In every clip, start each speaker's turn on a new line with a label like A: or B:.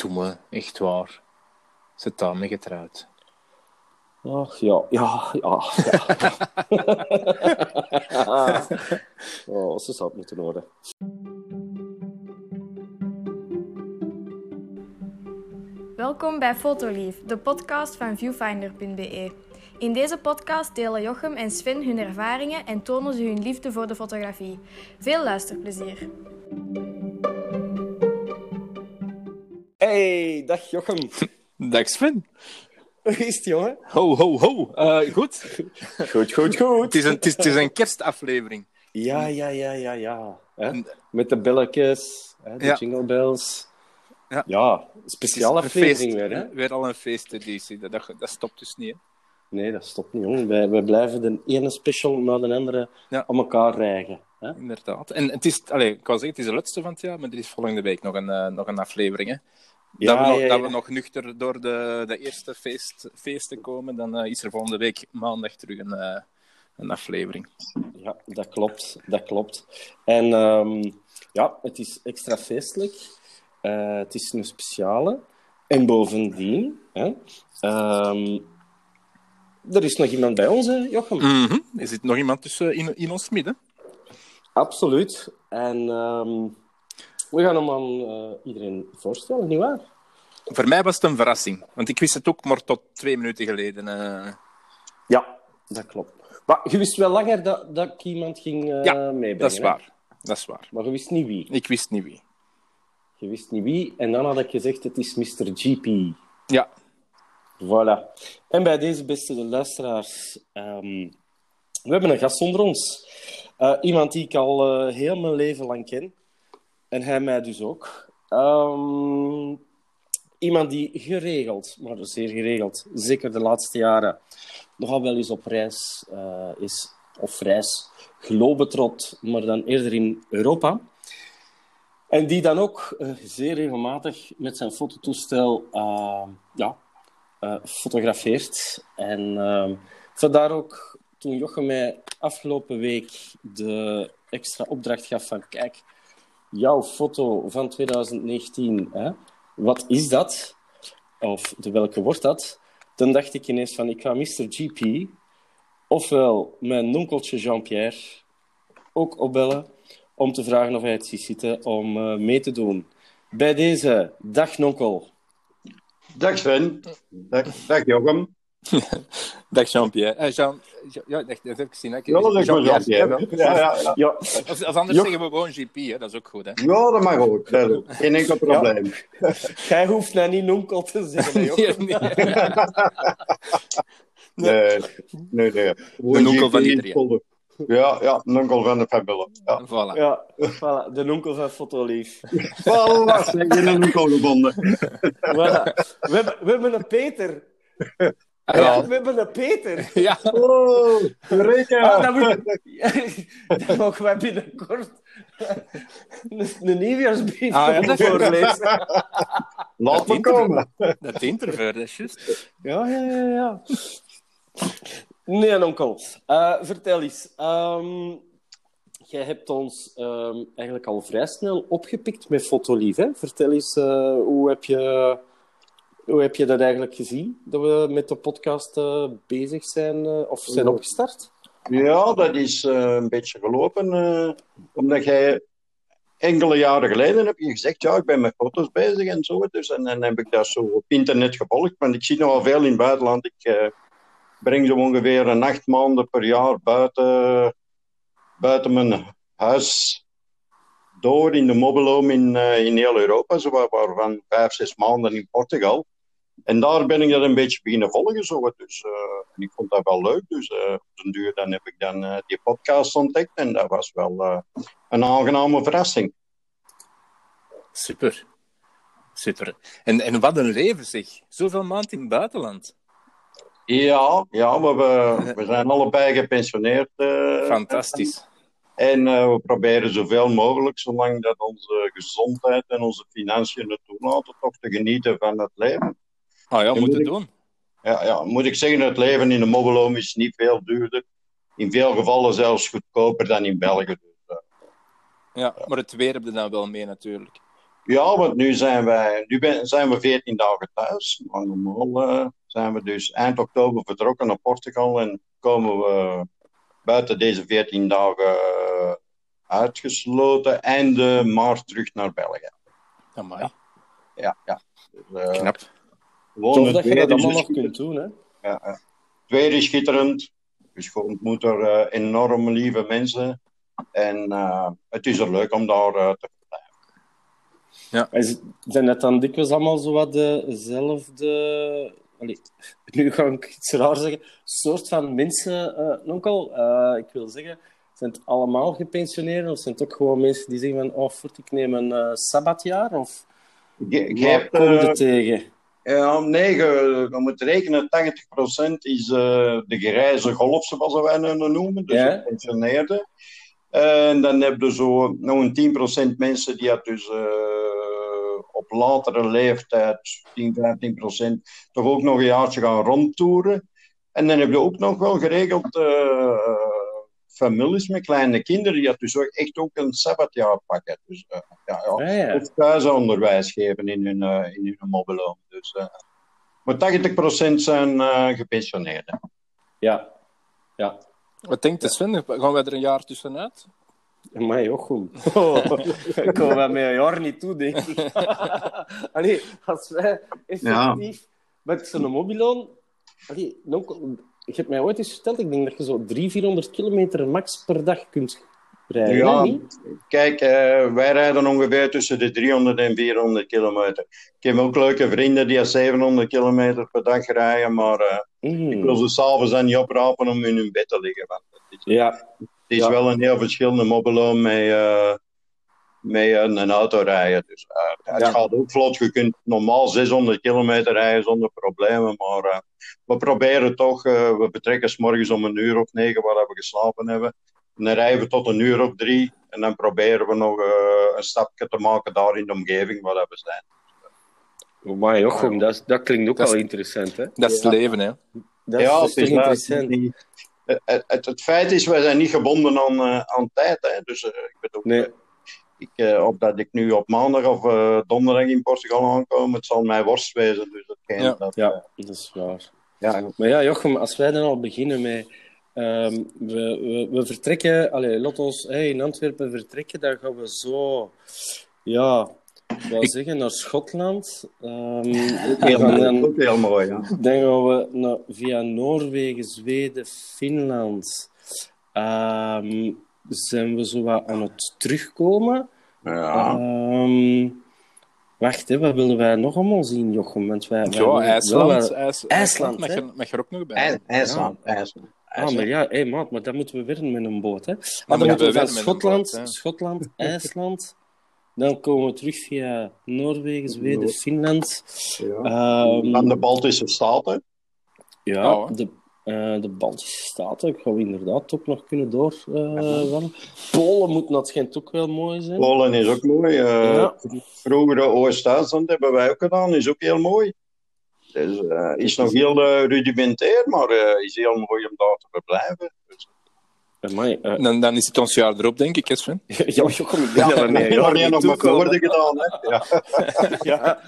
A: Toen me, echt waar. Ze daarmee getrouwd.
B: Ach, ja, ja, ja. ja. oh, ze zou het moeten horen.
C: Welkom bij Fotolief, de podcast van viewfinder.be. In deze podcast delen Jochem en Sven hun ervaringen en tonen ze hun liefde voor de fotografie. Veel luisterplezier.
B: Hey, dag Jochem.
A: Dag Sven.
B: Hoe is het, jongen?
A: Ho, ho, ho. Eh, goed.
B: Goed, goed, goed.
A: Het is, een, het, is, het is een kerstaflevering.
B: Ja, ja, ja, ja, ja. Hè? Met de belletjes, hè, de
A: Ja.
B: jingle bells.
A: Ja.
B: Ja, speciale aflevering
A: feest,
B: weer, hè?
A: Weer al een feesteditie. Dat, dat, dat stopt dus niet. Hè?
B: Nee, dat stopt niet, jongen. Wij, wij blijven de ene special na de andere
A: Ja.
B: om elkaar rijgen. Hè?
A: Inderdaad. En het is, allez, ik kan zeggen, het is de laatste van het jaar, maar er is volgende week nog een, eh, nog een aflevering. Hè?
B: Ja,
A: dat, we nog,
B: ja,
A: dat
B: ja.
A: we nog nuchter door de, de eerste feest, feesten komen, dan eh, is er volgende week maandag terug een, eh, een aflevering.
B: Ja, dat klopt. Dat klopt. En ehm, ja, het is extra feestelijk. Eh, het is een speciale. En bovendien, hè, ehm, er is nog iemand bij ons, hè, Jochem.
A: Mhm. Er zit nog iemand tussen in, in ons midden.
B: Absoluut. En ehm, we gaan hem aan eh, iedereen voorstellen, nietwaar?
A: Voor mij was het een verrassing, want ik wist het ook maar tot twee minuten geleden. eh.
B: Ja, dat klopt. Maar je wist wel langer dat, dat ik iemand ging eh
A: Ja,
B: meebrengen.
A: dat is
B: hè?
A: waar. Dat is waar.
B: Maar je wist niet wie.
A: Ik wist niet wie.
B: Je wist niet wie. En dan had ik gezegd, het is Mr. GP.
A: Ja,
B: Voilà. En bij deze beste luisteraars, ehm, we hebben een gast onder ons. Iemand die ik al heel mijn leven lang ken. En hij mij dus ook. Ehm, iemand die geregeld, maar zeer geregeld, zeker de laatste jaren, nogal wel eens op reis eh, is. Of reis, globetrot, maar dan eerder in Europa. En die dan ook eh, zeer regelmatig met zijn fototoestel eh, ja, fotografeert. En ehm, vandaar ook toen Jochem mij afgelopen week de extra opdracht gaf van kijk, jouw foto van 2019, hè, wat is dat? Of de welke wordt dat? Dan dacht ik ineens van ik ga Mr. GP, ofwel mijn onkeltje Jean-Pierre, ook opbellen om te vragen of hij het ziet zitten om eh, mee te doen. Bij deze, dag nonkel.
D: Dag Sven. Dag, dag Jochem.
A: dag Jean-Pierre. Eh, Jean, Jean- ja, dat, heb ik gezien. hè.
D: Ja, dat
A: Jean-Pierre.
D: Jean-Pierre. Ja, ja, ja.
B: Ja,
A: Als, als anders
B: Jo-
A: zeggen we gewoon GP, hè. dat is ook goed. Hè.
D: ja, dat mag ook. Geen enkel probleem.
B: Jij hoeft nou niet nonkel te zeggen.
A: Nee, nee.
D: Nee, nee, nee.
A: Een onkel van iedereen.
D: Ja, ja, een onkel van de familie. Ja.
A: Voilà.
B: Ja, voilà, de onkel van Fotolief.
D: Voilà, hebben een onkel gevonden.
B: Voilà. We, we hebben een Peter.
A: Ja.
B: We hebben een Peter.
A: Ja.
D: Oh, Eureka.
B: Ah, moet... dat mogen wij binnenkort een, een nieuwjaarsbrief
A: Ah, ja,
B: voorlezen.
D: Laat me komen.
A: Dat interview, dat is juist.
B: Ja, ja, ja, ja. Nee, onkel. Eh, vertel eens. Ehm, jij hebt ons ehm, eigenlijk al vrij snel opgepikt met Fotolief. Hè? Vertel eens, eh, hoe, heb je, hoe heb je dat eigenlijk gezien? Dat we met de podcast eh, bezig zijn eh, of zijn opgestart?
D: Ja, dat is eh, een beetje gelopen. omdat jij enkele jaren geleden heb je gezegd, ja, ik ben met foto's bezig en zo. Dus, en dan heb ik dat zo op internet gevolgd. Want ik zie nogal veel in het buitenland. Ik eh, breng zo ongeveer een acht maanden per jaar buiten, buiten mijn huis door in de mobiloom in, in heel Europa. Zo, waar- waarvan vijf, zes maanden in Portugal. En daar ben ik dat een beetje beginnen volgen. Zo. Dus, eh, en ik vond dat wel leuk. Dus eh, op den duur dan heb ik dan eh, die podcast ontdekt. En dat was wel een aangename verrassing.
A: Super. Super. En, en wat een leven, zeg. Zoveel maand in het buitenland.
D: Ja, ja we, we, we zijn allebei gepensioneerd.
A: Fantastisch.
D: En we proberen zoveel mogelijk, zolang dat onze gezondheid en onze financiën het toelaten, toch te genieten van het leven.
A: Ah ja,
D: moet ik-
A: doen.
D: Ja, ja, moet ik zeggen, het leven in de mobiloom is niet veel duurder. In veel gevallen zelfs goedkoper dan in België. Dus, eh,
A: Ja, maar het weer heb je dan wel mee natuurlijk.
D: Ja, want nu zijn wij, nu ben- zijn we 14 dagen thuis. Maar normaal eh, zijn we dus eind oktober vertrokken naar Portugal en komen we buiten deze 14 dagen eh, uitgesloten einde maart terug naar België.
A: Amai,
D: Ja, ja. Dus, eh,
A: knap.
D: Gewoon
B: Tof
D: het
B: dat je
D: weer
B: dat allemaal nog kunt doen, hè?
D: Ja, ja. Weer is schitterend. Dus je ontmoet er eh, enorm lieve mensen. En eh, het is er leuk om daar eh, te
B: Is- Zijn het dan dikwijls allemaal zo wat dezelfde... Allee, nu ga ik iets raar zeggen. soort van mensen, eh onkel? Eh, ik wil zeggen, zijn het allemaal gepensioneerden? Of zijn het ook gewoon mensen die zeggen van... Oh, voort, ik neem een eh, sabbatjaar? Of
D: hebt,
B: je
D: eh,
B: er tegen?
D: Ja, nee, je, je moet rekenen, 80% is eh, de grijze golf, zoals wij het noemen, dus
B: Ja.
D: de gepensioneerden. En dan heb je zo nog een 10% mensen die het dus eh, op latere leeftijd, 10, 15%, toch ook nog een jaartje gaan rondtoeren. En dan heb je ook nog wel geregeld eh, families met kleine kinderen die het dus ook echt ook een sabbatjaar pakken. Dus eh, ja, ja,
B: Ah, ja.
D: of thuisonderwijs geven in hun, eh in hun. Dus, eh, maar 80% zijn eh, gepensioneerden.
B: Ja. Ja.
A: Wat denkt de Sven? Gaan wij er een jaar tussenuit?
B: Maar Jochem. Oh, ik kom wel met een jaar niet toe, denk ik. Allee, als wij effectief met zo'n mobiloon... Allee, je hebt mij ooit eens verteld, ik denk dat je zo 300, 400 kilometer max per dag kunt rijden.
D: Ja.
B: hè?
D: Kijk, eh, wij rijden ongeveer tussen de 300 en 400 kilometer. Ik heb ook leuke vrienden die 700 kilometer per dag rijden, maar
B: Mm.
D: ik wil ze s'avonds dan niet oprapen om in hun bed te liggen. Want het is,
B: Ja,
D: het is
B: Ja.
D: wel een heel verschillende mobiloom met, eh, met een, een auto rijden. Dus, eh, het
B: Ja.
D: gaat ook vlot. Je kunt normaal 600 kilometer rijden zonder problemen, maar eh, we proberen toch. eh, we vertrekken s morgens om een uur of negen waar we geslapen hebben. En dan rijden we tot een uur of drie. En dan proberen we nog eh, een stapje te maken daar in de omgeving waar we zijn.
B: maar Jochem, dat, dat klinkt ook
A: Dat is-
B: wel interessant, hè?
A: Dat is het leven, hè.
B: Dat
D: ja,
B: is
D: het, is
B: interessant.
D: het, het, het feit is, wij zijn niet gebonden aan, eh, aan tijd. Hè. Dus eh, ik bedoel,
B: Nee.
D: Ik, eh, dat ik nu op maandag of eh, donderdag in Portugal aankom, het zal mij worst wezen. Dus
A: Ja.
D: dat,
B: Ja, dat is waar.
D: ja,
B: Maar ja, Jochem, als wij dan al beginnen met... ehm, we, we, we vertrekken... Allee, laat ons hey, in Antwerpen vertrekken, dan gaan we zo... Ja, ik zeggen naar Schotland. Ehm, we
D: heel,
B: dan,
D: ook heel mooi. Ja.
B: dan gaan we naar, via Noorwegen, Zweden, Finland. Ehm, zijn we zo wat aan het terugkomen.
D: Ja.
B: Ehm, wacht, hè, wat willen wij nog allemaal zien, Jochem? Want wij, wij
A: Ja,
B: willen
A: IJsland.
B: IJsland,
A: mag,
B: hè?
A: je, mag je er ook nog bij.
D: IJs- IJsland, IJsland.
B: Ah, maar ja, hey, maat, maar dan moeten we weer met een boot. Hè.
A: dan
B: dan
A: moeten we
B: we van
A: weer met een
B: Schotland,
A: boot.
B: Schotland, IJsland. Dan komen we terug via Noorwegen, Zweden, Finland.
D: Ja.
B: Ehm,
D: Aan de Baltische Staten.
B: ja,
A: Oh,
B: de, eh, de Baltische Staten gaan we inderdaad ook nog kunnen doorwandelen. Polen moet dat schijnt ook wel mooi zijn.
D: Polen is ook mooi. eh
B: Ja.
D: Vroegere Oost-Duitsland hebben wij ook gedaan, is ook heel mooi. Dus, eh, is nog heel rudimentair, maar eh, is heel mooi om daar te verblijven. Dus,
B: Amai,
A: Dan, dan is het ons jaar erop, denk ik, hè, Sven.
B: ja, ik we met een
D: ja,
B: jaar
D: maar
B: niet
D: nog maar woorden gedaan. Hè? Ja.
B: Ja.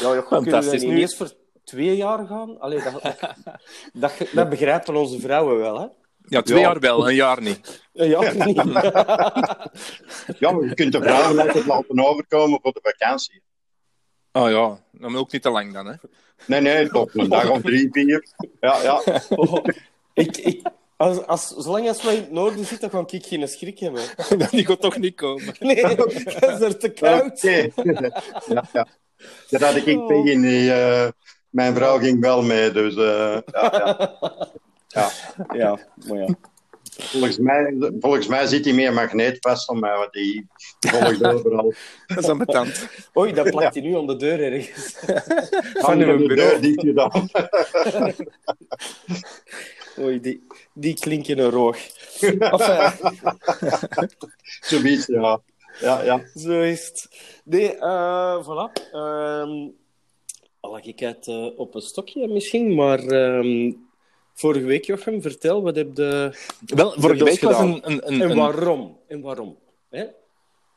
B: Ja, we
A: Fantastisch.
B: niet
A: Nu-
B: eens voor twee jaar gaan? Allee, dat, dat, dat begrijpen onze vrouwen wel, hè?
A: Ja, twee
D: Ja.
A: jaar wel, een jaar niet.
B: Ja,
D: ja, maar je kunt de vrouwen altijd laten overkomen voor de vakantie.
A: Oh ja, dan ook niet te lang dan, hè.
D: Nee, nee, tot een dag of drie, vier. Ja, ja.
B: Oh, ik, ik, als, als, zolang als wij in het noorden zitten, ga ik geen schrik hebben.
A: Die gaat toch niet komen.
B: Nee, dat is er te koud.
D: Oké. ja, ja. Dat had ik niet tegen. Die, eh, mijn vrouw ging wel mee, dus eh, ja, ja.
B: Ja, maar ja.
D: Volgens, mij, volgens mij zit hij meer magneet vast aan mij, want die volgt overal.
A: Dat is ambetant.
B: Oei, dat plakt hij nu aan de deur ergens.
D: Van
B: uw
D: de
B: bureau.
D: deur dicht gedaan.
B: Oei, die, die klinken een roog. Enfin,
D: Zoiets, ja. Ja, ja.
B: Zo is het. Nee, eh voilà. Ehm al lag ik het eh, op een stokje misschien, maar ehm, vorige week, Jochem, vertel, wat heb je...
A: Wel, vorige week was
B: gedaan.
A: een... een, een,
B: En waarom? En waarom? Hè?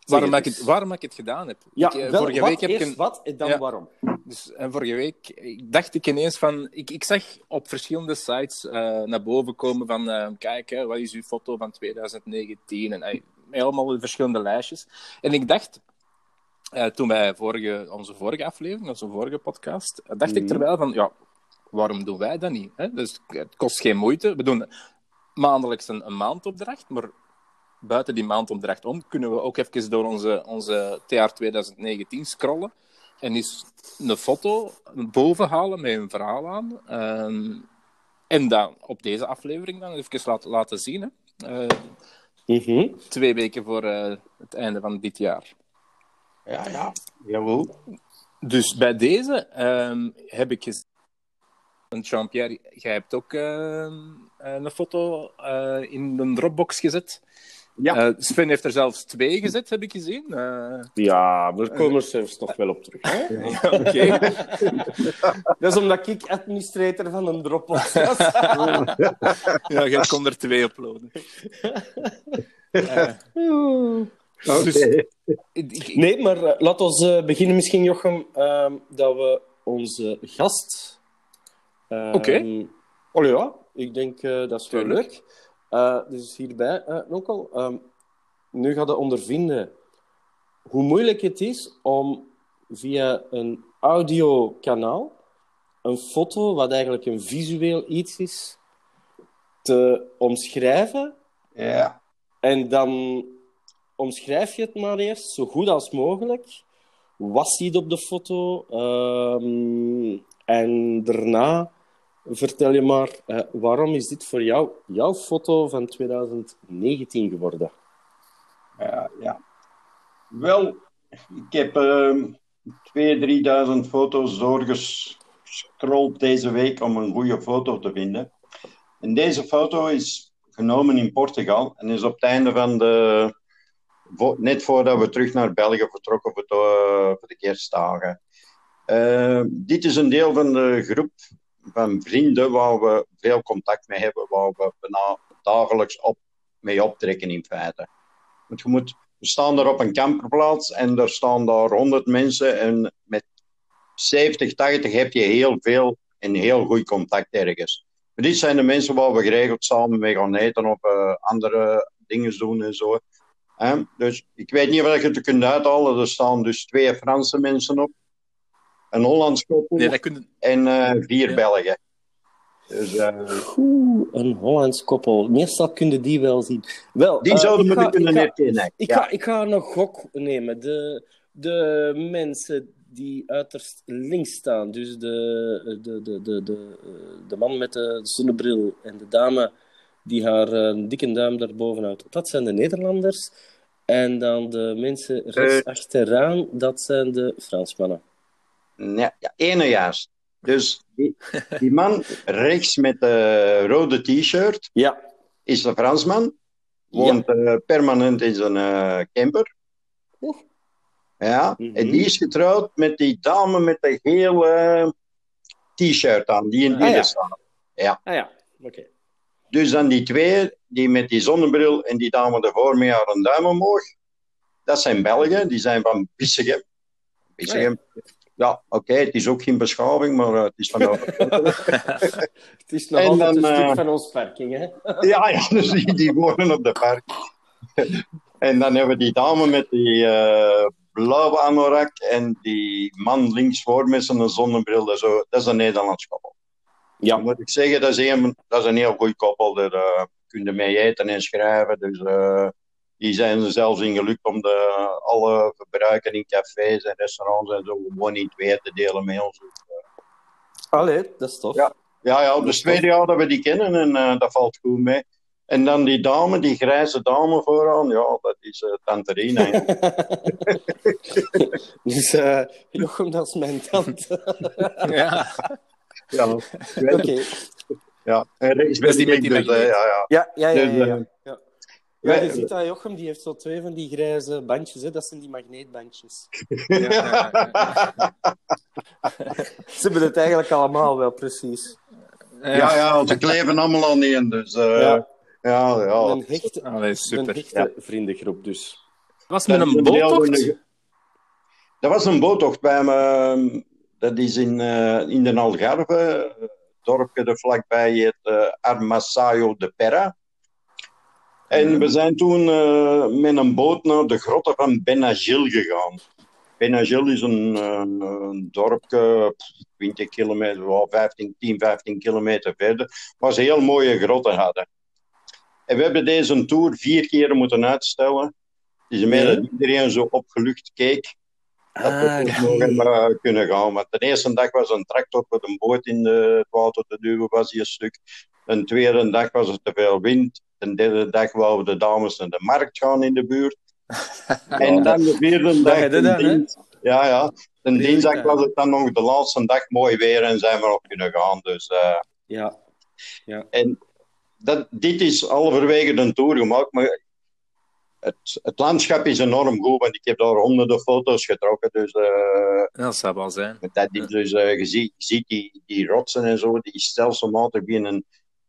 A: waarom, ik het, waarom ik het gedaan heb.
B: Ja,
A: ik, eh,
B: wel,
A: vorige
B: wat,
A: week heb ik
B: eerst
A: een,
B: wat en dan
A: Ja.
B: waarom.
A: Dus, en vorige week ik dacht ik ineens van... Ik, ik zag op verschillende sites eh, naar boven komen van... kijk, hè, wat is uw foto van 2019? En allemaal verschillende lijstjes. En ik dacht... eh, toen wij vorige, onze vorige aflevering, onze vorige podcast... eh, dacht ik
B: Mhm.
A: er wel van... Ja, waarom doen wij dat niet? Hè? Dus het kost geen moeite. We doen maandelijks een, een maandopdracht, maar buiten die maandopdracht om kunnen we ook even door onze, onze TR 2019 scrollen en eens een foto boven halen met een verhaal aan. Ehm, en dan op deze aflevering dan even laten, laten zien. Hè. Eh,
B: Mhm.
A: twee weken voor het einde van dit jaar.
D: Ja, ja. Jawel.
A: Dus bij deze ehm, heb ik gezien. En Jean-Pierre, jij hebt ook ehm, een foto eh, in een Dropbox gezet.
D: Ja.
A: Eh, Sven heeft er zelfs twee gezet, heb ik gezien. Eh,
B: Ja, we komen er zelfs nog wel op terug. Hè?
A: Oké.
B: Dat is omdat ik administrator van een Dropbox was.
A: ja, jij kon er twee uploaden. Eh,
D: Oké.
A: Dus-
B: Nee, maar uh, laat ons uh, beginnen misschien, Jochem, uh, dat we onze gast... Uh,
A: Oké.
B: Oh ja, ik denk uh, dat is wel leuk. Dus hierbij, ook al. Um, nu gaat je ondervinden hoe moeilijk het is om via een audiokanaal een foto, wat eigenlijk een visueel iets is, te omschrijven.
D: Ja.
B: En dan omschrijf je het maar eerst zo goed als mogelijk. Wat zie je op de foto? Um, en daarna vertel je maar, uh, waarom is dit voor jou jouw foto van 2019 geworden?
D: Ja, ja. Wel, ik heb uh, 2.000, 3.000 foto's doorgescrolld deze week om een goede foto te vinden. En deze foto is genomen in Portugal en is op het einde van de. Net voordat we terug naar België vertrokken voor de, voor de kerstdagen. Uh, dit is een deel van de groep van vrienden waar we veel contact mee hebben, waar we bijna dagelijks op, mee optrekken in feite. Want je moet, we staan daar op een camperplaats en er staan daar 100 mensen en met 70, 80 heb je heel veel en heel goed contact ergens. Dit zijn de mensen waar we geregeld samen mee gaan eten of uh, andere dingen doen en zo. Dus ik weet niet of je het kunt uithalen. Er staan dus twee Franse mensen op, een Hollands koppel
A: nee, dat kun...
D: en uh, vier ja. Belgen. Dus, uh...
B: Oeh, een Hollands koppel. Meestal kunnen die wel zien. Wel,
D: die zouden we kunnen herkennen.
B: Ik, ja. ga, ik ga een gok nemen. De, de mensen die uiterst links staan, dus de, de, de, de, de, de man met de zonnebril en de dame die haar uh, dikke duim daarboven houdt, dat zijn de Nederlanders. En dan de mensen rechts uh, achteraan, dat zijn de Fransmannen.
D: Ja, ja ene juist. Dus die, die man rechts met de rode t-shirt
B: ja.
D: is een Fransman. Woont ja. uh, permanent in zijn uh, camper.
B: Oeh.
D: Ja, mm -hmm. en die is getrouwd met die dame met de gele t-shirt aan, die in het midden
B: ah, ja.
D: staat. Ja.
B: Ah ja, oké. Okay.
D: Dus dan die twee, die met die zonnebril en die dame ervoor met haar een duim omhoog. Dat zijn Belgen, die zijn van Bissegem. Bissegem. Ah, ja. Ja, oké, okay, het is ook geen beschaving, maar uh, het is van
B: Het is nog en altijd dan, een stuk uh, van ons parking, hè?
D: ja, ja, dus die, die wonen op de park. en dan hebben we die dame met die uh, blauwe anorak en die man links voor met zijn zonnebril. Dat is, dat is een Nederlands koppel.
B: Ja.
D: Dan moet ik zeggen, dat is een, dat is een heel goed koppel. Daar uh, kun je mee eten en schrijven. Dus uh, die zijn er zelfs in gelukt om de, alle verbruiken in cafés en restaurants en zo gewoon in twee te delen met ons.
B: Allee, dat is tof.
D: Ja, ja, ja dus tweede jaar dat we die kennen en uh, dat valt goed mee. En dan die dame, die grijze dame vooraan, ja, dat is uh, Tante Rina.
B: dus uh, Jochem, dat is mijn tante.
A: ja.
D: Ja,
B: oké. Okay.
D: Ja, en is best die met die dus, ja, ja.
B: Ja, ja, ja. ja, ja. ja. Ja, je ziet dat Jochem, die heeft zo twee van die grijze bandjes, hè? dat zijn die magneetbandjes.
A: Ja,
B: Ze hebben het eigenlijk allemaal wel, precies.
D: Ja, ja, ze kleven allemaal aan één, dus... Uh, ja. Ja, ja.
B: Een hechte,
A: Allee, super.
B: Een hechte vriendengroep, dus.
A: Was met
D: Dat
A: een boottocht?
D: Dat was een boottocht bij me. Dat is in, eh, in de Algarve, een dorpje er vlakbij het eh, Armasaio de Perra. En we zijn toen eh, met een boot naar de grotten van Benagil gegaan. Benagil is een, eh, een dorpje, pff, 20 kilometer, wel 15, 10, 15 kilometer verder, waar ze heel mooie grotten hadden. En we hebben deze tour vier keer moeten uitstellen. Het is meer dat iedereen zo opgelucht keek dat we
B: Ah,
D: nog hebben eh, kunnen gaan. Maar de eerste dag was een tractor met een boot in de, het water te duwen, was hier een stuk. De tweede dag was er te veel wind. De derde dag wouden de dames naar de markt gaan in de buurt. en dan de vierde dag. de
B: dan, hè?
D: dien- ja, ja.
B: Vierde
D: dinsdag
B: dag.
D: was het dan nog de laatste dag mooi weer en zijn we nog kunnen gaan. Dus, eh,
B: ja.
D: en dat, dit is halverwege de tour gemaakt, maar het, het landschap is enorm goed, want ik heb daar honderden foto's getrokken. Dus eh,
A: Dat zou wel zijn.
D: met dat dus, eh, je, ziet, je ziet die, die rotsen en zo, die stelselmatig beginnen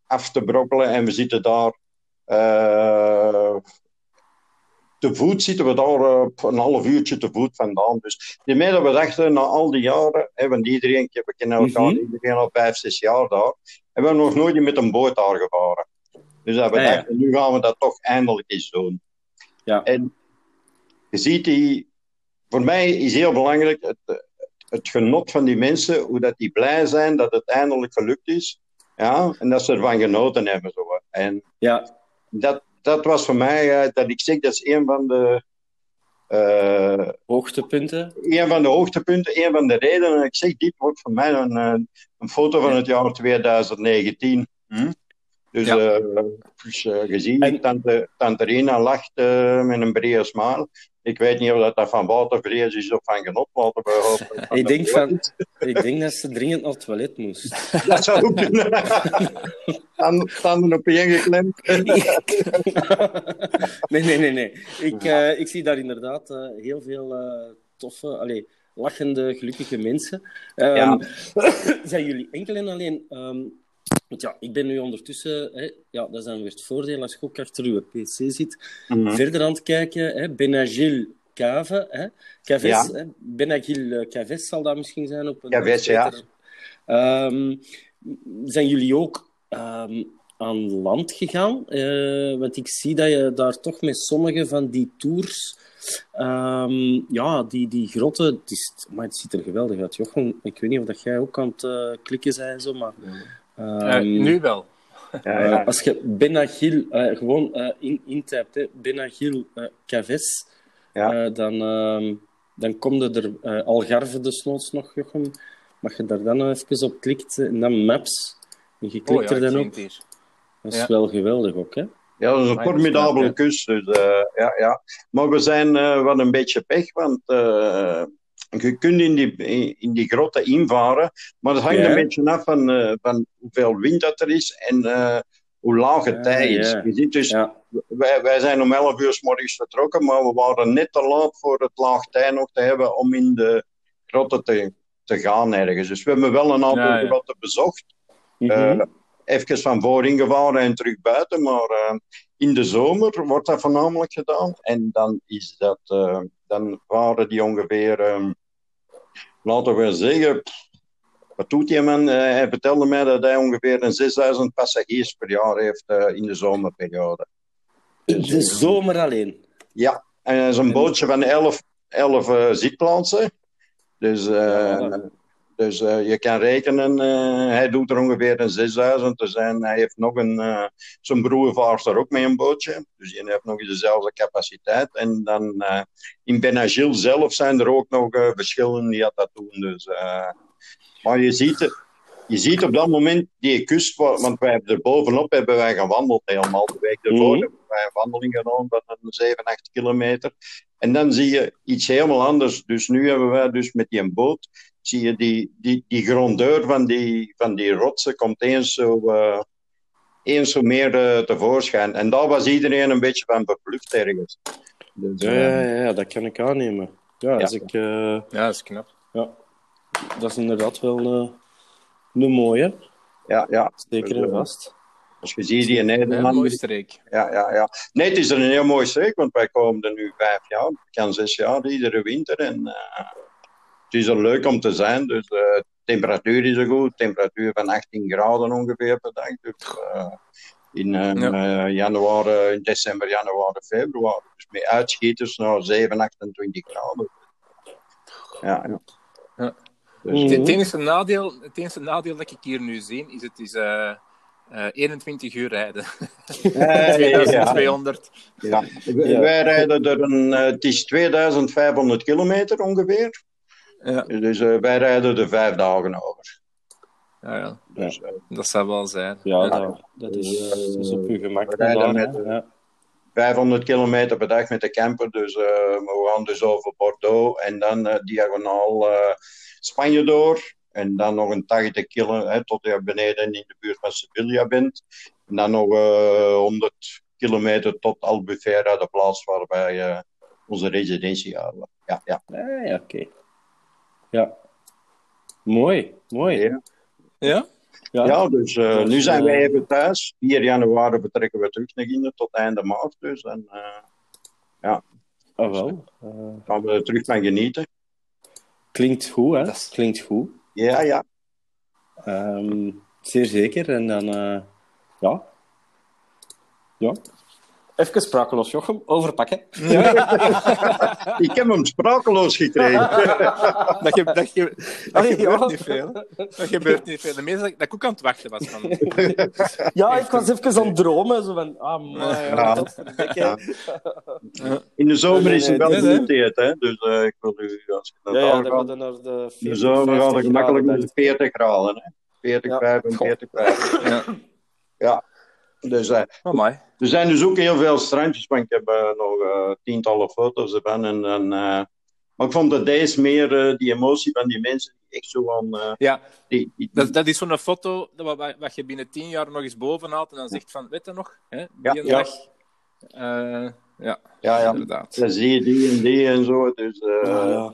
D: af te brokkelen. En we zitten daar. eh, te voet zitten we daar een half uurtje te voet vandaan. Dus die dat we dachten, na al die jaren, hè, want iedereen, we kennen elkaar,
B: Mhm.
D: iedereen al vijf, zes jaar daar. En we hebben nog nooit met een boot daar gevaren. Dus dat we
B: Ah, ja.
D: dachten, nu gaan we dat toch eindelijk eens doen.
B: Ja.
D: En je ziet die, voor mij is heel belangrijk het, het genot van die mensen, hoe dat die blij zijn dat het eindelijk gelukt is. Ja, en dat ze ervan genoten hebben. Zo. En
B: ja.
D: dat, dat was voor mij, eh, dat ik zeg, dat is een van de, eh,
B: Hoogtepunten.
D: een van de hoogtepunten, een van de redenen. Ik zeg, dit wordt voor mij een, eh, een foto van het jaar 2019. Hm? Dus,
A: Ja.
D: eh, dus eh, gezien,
B: En-
D: tante, tante Rina lacht eh, met een brede smile. Ik weet niet of dat, dat van watervrees is of van genot. Dat
B: Ik denk,
D: van
B: ik denk dat ze dringend naar het toilet moest.
D: Dat zou ook kunnen. Tanden- Tanden op één geklemd.
B: nee, nee, nee. nee. Ik, eh, ik zie daar inderdaad eh, heel veel eh, toffe, allee, lachende, gelukkige mensen. Ehm, zijn jullie enkel en alleen... ehm, want ja, ik ben nu ondertussen... Hè, ja, dat is dan weer het voordeel als je ook achter uw pc zit. Verder aan het kijken. Hè, Benagil Cave. Hè, Caves,
D: Ja.
B: hè, Benagil eh, Caves zal dat misschien zijn. Op een
D: Caves, ja.
B: Ehm, zijn jullie ook ehm, aan land gegaan? Eh, want ik zie dat je daar toch met sommige van die tours... ehm, ja, die, die grotten... Het, is, maar het ziet er geweldig uit, Jochem. Ik weet niet of dat jij ook aan het eh, klikken bent en zo, maar...
A: Eh,
B: ehm,
A: nu wel.
D: Ja,
B: eh,
D: ja.
B: als je Benagil eh, gewoon eh, in, intypt, hè, Benagil eh, Caves,
D: Ja.
B: eh, dan, ehm, dan kom je er eh, Algarve desnoods nog, Jochem. Mag je daar dan even op klikt eh, en dan Maps. En je klikt
A: Oh, ja,
B: er dan op. Dat is
A: Ja.
B: wel geweldig ook, hè?
D: Ja, dat is een formidabele kust. Dus, eh, ja, ja. Maar we zijn eh wat een beetje pech, want eh, je kunt in die, in die grotten invaren, maar dat hangt
B: Ja.
D: een beetje af van, eh, van hoeveel wind dat er is en eh, hoe laag het tij is.
B: ja.
D: Je ziet dus, wij, wij zijn om 11 uur s morgens vertrokken, maar we waren net te laat voor het laag tij nog te hebben om in de grotten te, te gaan ergens. Dus we hebben wel een aantal grotten bezocht. Eh, even van voorin gevaren en terug buiten. Maar eh, in de zomer wordt dat voornamelijk gedaan. En dan is dat, eh, dan waren die ongeveer, eh, laten we zeggen, wat doet die man? Eh, hij vertelde mij dat hij ongeveer een 6000 passagiers per jaar heeft in de zomerperiode.
B: In de zomer alleen.
D: Ja, en hij is een bootje van 11, 11 eh, zitplaatsen. Dus,
B: Ja.
D: Dus eh, je kan rekenen, eh, hij doet er ongeveer een 6000 te zijn. Hij heeft nog een, eh, zijn broer vaart er ook mee een bootje. Dus die heeft nog eens dezelfde capaciteit. En dan in Benagil zelf zijn er ook nog verschillen die dat doen. Dus, maar je ziet, het- je ziet op dat moment die kust, wa- want wij hebben er bovenop hebben wij gewandeld helemaal de week ervoor.
B: Mhm.
D: Hebben wij een wandeling gedaan van een 7, 8 kilometer. En dan zie je iets helemaal anders. Dus nu hebben wij dus met die boot, zie je die, die, die grondeur van die, van die rotsen komt eens zo, eh, eens zo meer eh, tevoorschijn. En daar was iedereen een beetje van beplukt ergens. Dus,
B: Ja,
D: eh,
B: ja, ja, dat kan ik aannemen. Ja, als ik... eh,
A: Ja, dat is knap.
B: ja, dat is inderdaad wel eh, een mooie.
D: ja, ja.
B: Zeker en vast.
D: Als je ziet die in
A: Ja,
D: Nederland...
A: mooie streek.
D: Ja, ja, ja. Nee, het is een heel mooi streek, want wij komen er nu vijf jaar. Ik kan zes jaar iedere winter. En eh, is er leuk om te zijn. Dus de temperatuur is er goed. Temperatuur van 18 graden ongeveer per dag. Dus, eh, in eh,
A: Ja.
D: eh, januari, in december, januari, februari. Dus met uitschieters naar 7, 28 graden. Ja, ja.
A: Ja.
D: Dus,
B: Mhm.
A: Het enige nadeel, het enige nadeel dat ik hier nu zie, is het is eh, eh, 21 uur rijden.
D: ja, ja.
A: 2200.
D: Ja.
B: Ja.
D: Wij rijden er een, eh, het is 2500 kilometer ongeveer.
A: Ja.
D: Dus eh, wij rijden er vijf dagen over.
A: Ja, ja,
D: Dus, eh,
A: dat zou wel zijn.
B: Ja,
A: Ja.
B: dat, dat, is, dat is op uw gemak.
D: We rijden met,
B: hè. ja.
D: 500 kilometer per dag met de camper. Dus eh, we gaan dus over Bordeaux en dan diagonaal eh, Spanje door. En dan nog een 80 kilo, hè, tot je beneden in de buurt van Sevilla bent. En dan nog eh 100 kilometer tot Albufeira, de plaats waar wij eh, onze residentie hadden. Ja, ja.
B: Ah, ja, oké. Ja. Mooi, mooi.
D: Ja.
A: Ja?
B: Ja.
D: Ja, dus eh,
B: Dus,
D: nu zijn wij
B: eh,
D: even thuis. 4 januari vertrekken we terug naar Ginder tot einde maart. Dus en eh,
B: Ah, wel. Eh,
D: gaan we er terug van genieten.
B: klinkt goed, hè?
A: Is-
B: Klinkt goed.
D: Ja, ja.
B: Ehm, zeer zeker. En dan, eh, ja. Ja. Even sprakeloos, Jochem. Overpakken.
D: Ik heb hem sprakeloos gekregen.
A: Dat, ge dat, ge dat gebeurt
B: ja.
A: niet veel. Dat gebeurt niet veel. De meeste dat, ik ook aan het wachten was van...
B: Ja, ik was even aan het dromen. Zo van, ah, man,
D: Ja. Ja. In de zomer is het wel tijd, hè? Dus eh, ik wil u, als je naar
B: Ja, ja,
D: gaat,
B: naar de
D: in
B: 40,
D: de zomer gaat
B: 50
D: het gemakkelijk met de 40 graden, hè? 40,
B: Ja.
D: 45, 50.
A: Ja.
D: Dus eh,
A: Amai.
D: er zijn dus ook heel veel strandjes, want ik heb eh, nog eh, tientallen foto's ervan. En, en, eh, maar ik vond dat deze meer eh, die emotie van die mensen, die echt zo van... eh,
A: Ja,
D: die, die,
A: dat, dat is zo'n foto dat, wat, wat je binnen tien jaar nog eens boven haalt en dan zegt van, weet je nog? Hè, die
D: Ja,
A: een
D: ja.
A: dag. Eh, ja,
D: ja, ja.
A: inderdaad.
D: Dan zie je die en die en zo. Dus, eh,
B: Ja,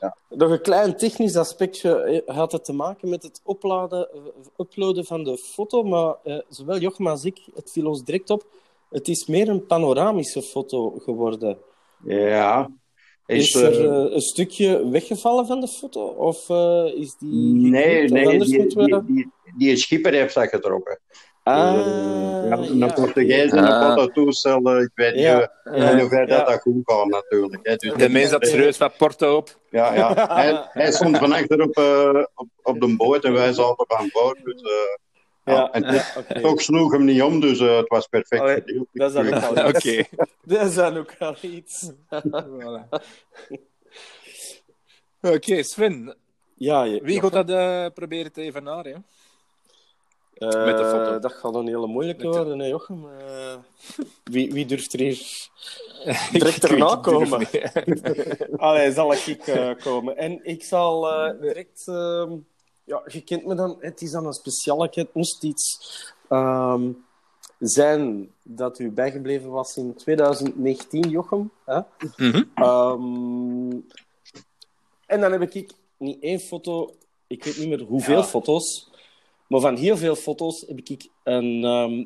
B: ja. Nog een klein technisch aspectje eh, had het te maken met het opladen, eh, uploaden van de foto, maar eh, zowel Jochem als ik, het viel ons direct op, het is meer een panoramische foto geworden.
D: ja.
B: Is,
D: Is,
B: er
D: eh,
B: een stukje weggevallen van de foto? Of is die
D: Nee, nee die, die,
B: dat-
D: die, die schipper heeft dat getrokken.
B: Ah,
D: een
B: ja,
D: Portugees en
A: Ah.
D: een fototoestel. eh, Ik weet niet
B: Ja, ja,
D: in hoeverre
B: ja.
D: dat, dat goed gaat, natuurlijk. Hè. Dus,
A: De mens dat serieus van Porto op.
D: ja, ja. Hij, hij stond van achter op, eh, op, op de boot en wij zaten aan boord. Dus, eh, ja.
B: Ja,
D: En
B: ja, oké.
D: toch sloeg hem niet om, dus eh, het was perfect
B: Allee,
D: verdeeld.
B: dat is dan ook al. Dat is dan ook al iets.
A: Voilà. Oké, Sven.
B: Ja, je-
A: Wie gaat dat eh, proberen te evenaren? hè?
B: Eh,
A: Met de foto.
B: Dat gaat een hele moeilijke
A: de-
B: worden, hè, Jochem. Eh, wie, wie durft er hier direct erna
A: niet.
B: komen? Allee, zal ik eh, komen. En ik zal eh, direct... ehm, ja, je kent me dan. Het is dan een speciale. Het moest iets ehm, zijn dat u bijgebleven was in 2019, Jochem. Hè?
A: Mhm.
B: Ehm, en dan heb ik niet één foto, ik weet niet meer hoeveel
D: Ja.
B: foto's, maar van heel veel foto's heb ik een, ehm,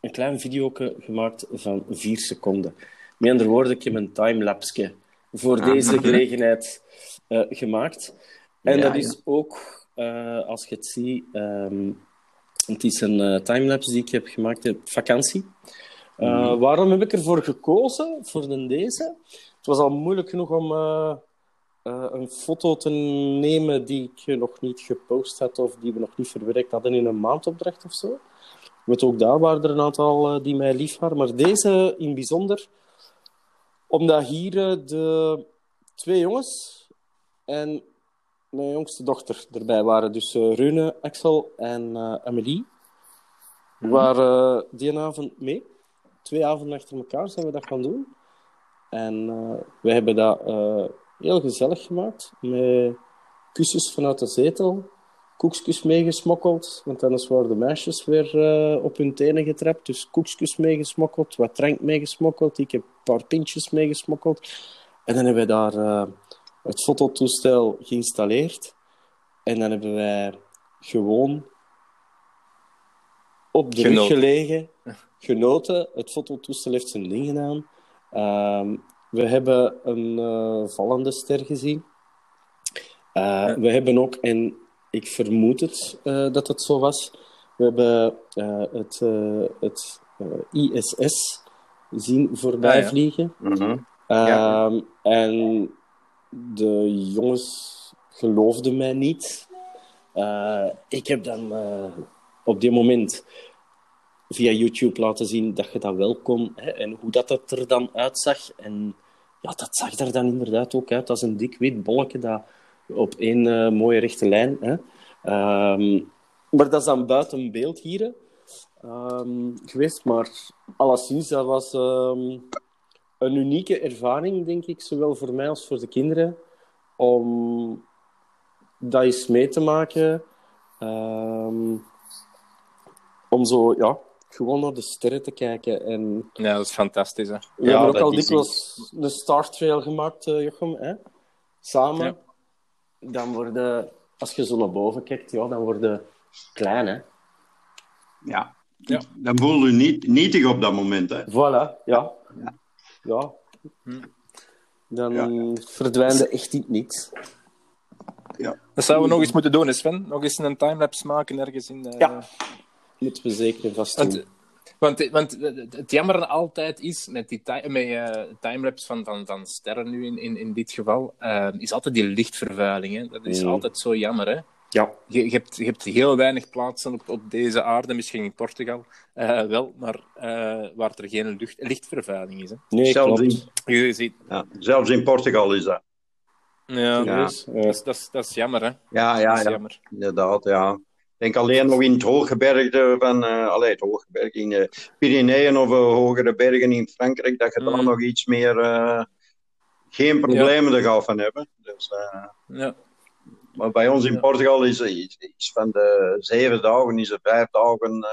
B: een klein video gemaakt van vier seconden. Met andere woorden, ik heb een timelapse voor
A: Ah,
B: deze gelegenheid eh, gemaakt. En
D: Ja,
B: dat
D: ja.
B: is ook, eh, als je het ziet, ehm, het is een eh, timelapse die ik heb gemaakt op vakantie. Uh, waarom heb ik ervoor gekozen, voor de deze? Het was al moeilijk genoeg om uh, uh, een foto te nemen die ik nog niet gepost had of die we nog niet verwerkt hadden in een maandopdracht of zo. Ook daar waren er een aantal die mij lief waren. Maar deze in bijzonder, omdat hier de twee jongens en mijn jongste dochter erbij waren. Dus Rune, Axel en Amelie
A: Mhm.
B: waren die avond mee twee avonden achter elkaar zijn we dat gaan doen. En uh, we hebben dat uh, heel gezellig gemaakt. Met kussens vanuit de zetel. Koekjes meegesmokkeld. Want anders waren de meisjes weer uh, op hun tenen getrapt. Dus koekjes meegesmokkeld. Wat drank meegesmokkeld. Ik heb een paar pintjes meegesmokkeld. En dan hebben we daar het fototoestel geïnstalleerd. En dan hebben wij gewoon op de rug
A: Genoten.
B: gelegen, genoten. Het fototoestel heeft zijn ding gedaan. Ehm, we hebben een eh, vallende ster gezien. Eh, We hebben ook, en ik vermoed het eh, dat het zo was, we hebben het, het ISS zien voorbij
A: Ah, ja.
B: vliegen.
D: Mhm. Ja.
B: Ehm, En de jongens geloofden mij niet. Ik heb dan op dit moment via YouTube laten zien dat je dat wel kon hè, en hoe dat het er dan uitzag. En ja, dat zag er dan inderdaad ook uit als een dik wit bolletje dat op één eh, mooie rechte lijn. Hè. Ehm, maar dat is dan buiten beeld hier ehm, geweest. Maar alleszins, dat was ehm, een unieke ervaring, denk ik, zowel voor mij als voor de kinderen, om dat eens mee te maken. Om zo, ja, gewoon naar de sterren te kijken. En
A: Ja, dat is fantastisch. Hè?
B: we
D: Ja,
B: hebben ook al
D: is
B: dikwijls een Star Trail gemaakt, eh, Jochem, hè? samen.
A: Ja.
B: Dan worden, als je zo naar boven kijkt, ja, dan worden klein, hè.
D: Ja.
A: Ja.
D: Dan voel je niet nietig op dat moment. Hè.
B: Voilà, ja.
D: Ja.
B: Ja.
A: Hm.
B: Dan
D: Ja.
B: verdwijnt echt niet niets.
A: Dat zouden we nog eens moeten doen, Sven. Nog eens een timelapse maken ergens in de...
B: Ja. Moeten we zeker vast doen.
A: Want, want, want het jammer altijd is met die ti- met, eh, timelapse van, van, van sterren nu in, in, in dit geval, eh, is altijd die lichtvervuiling. Hè? Dat is
B: Mm.
A: altijd zo jammer. Hè?
B: Ja.
A: Je, je, hebt, je hebt heel weinig plaatsen op, op deze aarde, misschien in Portugal eh, wel, maar eh, waar er geen lucht, lichtvervuiling is. Hè?
B: Nee,
D: Zelfs
B: klopt.
D: in,
A: Je ziet,
D: ja, zelfs in Portugal is dat.
A: ja,
D: Ja.
B: Dus,
A: Dat, is, dat, is, dat is jammer. Hè?
D: Ja,
A: Dat
D: ja,
A: is
D: ja.
A: jammer.
D: Inderdaad, ja. Ik denk alleen nog in het hooggebergte van... eh allee, het hooggebergte in de Pyreneeën of eh, hogere bergen in Frankrijk, dat je daar
A: Mm.
D: nog iets meer... eh, geen problemen er gaat van hebben. Dus,
A: Ja.
D: maar bij ons in
A: Ja.
D: Portugal is, is, is van de zeven dagen is er vijf dagen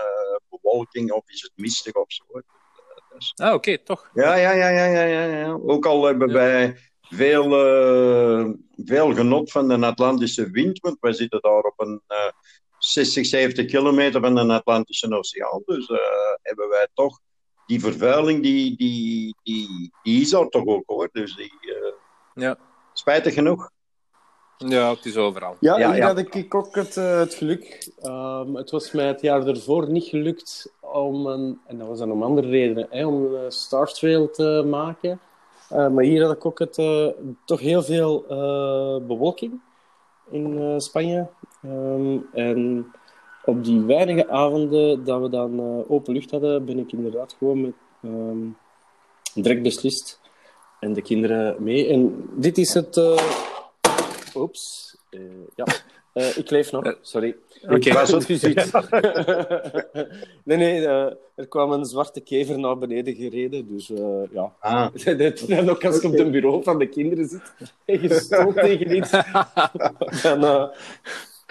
D: bewolking of is het mistig of zo.
A: Ah, oké, toch.
D: Ja, ja, ja, ja, ja, ja, ja. Ook al hebben
A: Ja.
D: wij veel, veel genot van de Atlantische wind, want wij zitten daar op een 60, 70 kilometer van de Atlantische Oceaan. Dus eh, hebben wij toch die vervuiling, die, die, die, die is er toch ook hoor. Dus die, eh,
A: Ja.
D: spijtig genoeg.
A: ja, het is overal.
B: Ja,
D: Ja,
B: hier
D: ja.
B: had ik ook het, eh, het geluk. Ehm, het was mij het jaar ervoor niet gelukt om een, en dat was dan om andere redenen, hè, om een Star Trail te maken. Eh, maar hier had ik ook het, eh, toch heel veel eh, bewolking in Spanje. Ehm, en op die weinige avonden dat we dan eh, open lucht hadden, ben ik inderdaad gewoon met ehm, direct beslist. En de kinderen mee. En dit is het. Oeps. Eh, ja. Ik leef nog, sorry.
A: Oké.
B: Ik was het gezien. nee, nee, er kwam een zwarte kever naar beneden gereden. Dus ja.
D: Ah,
B: En ook als je op het bureau van de kinderen zit en je stoot tegen iets, dan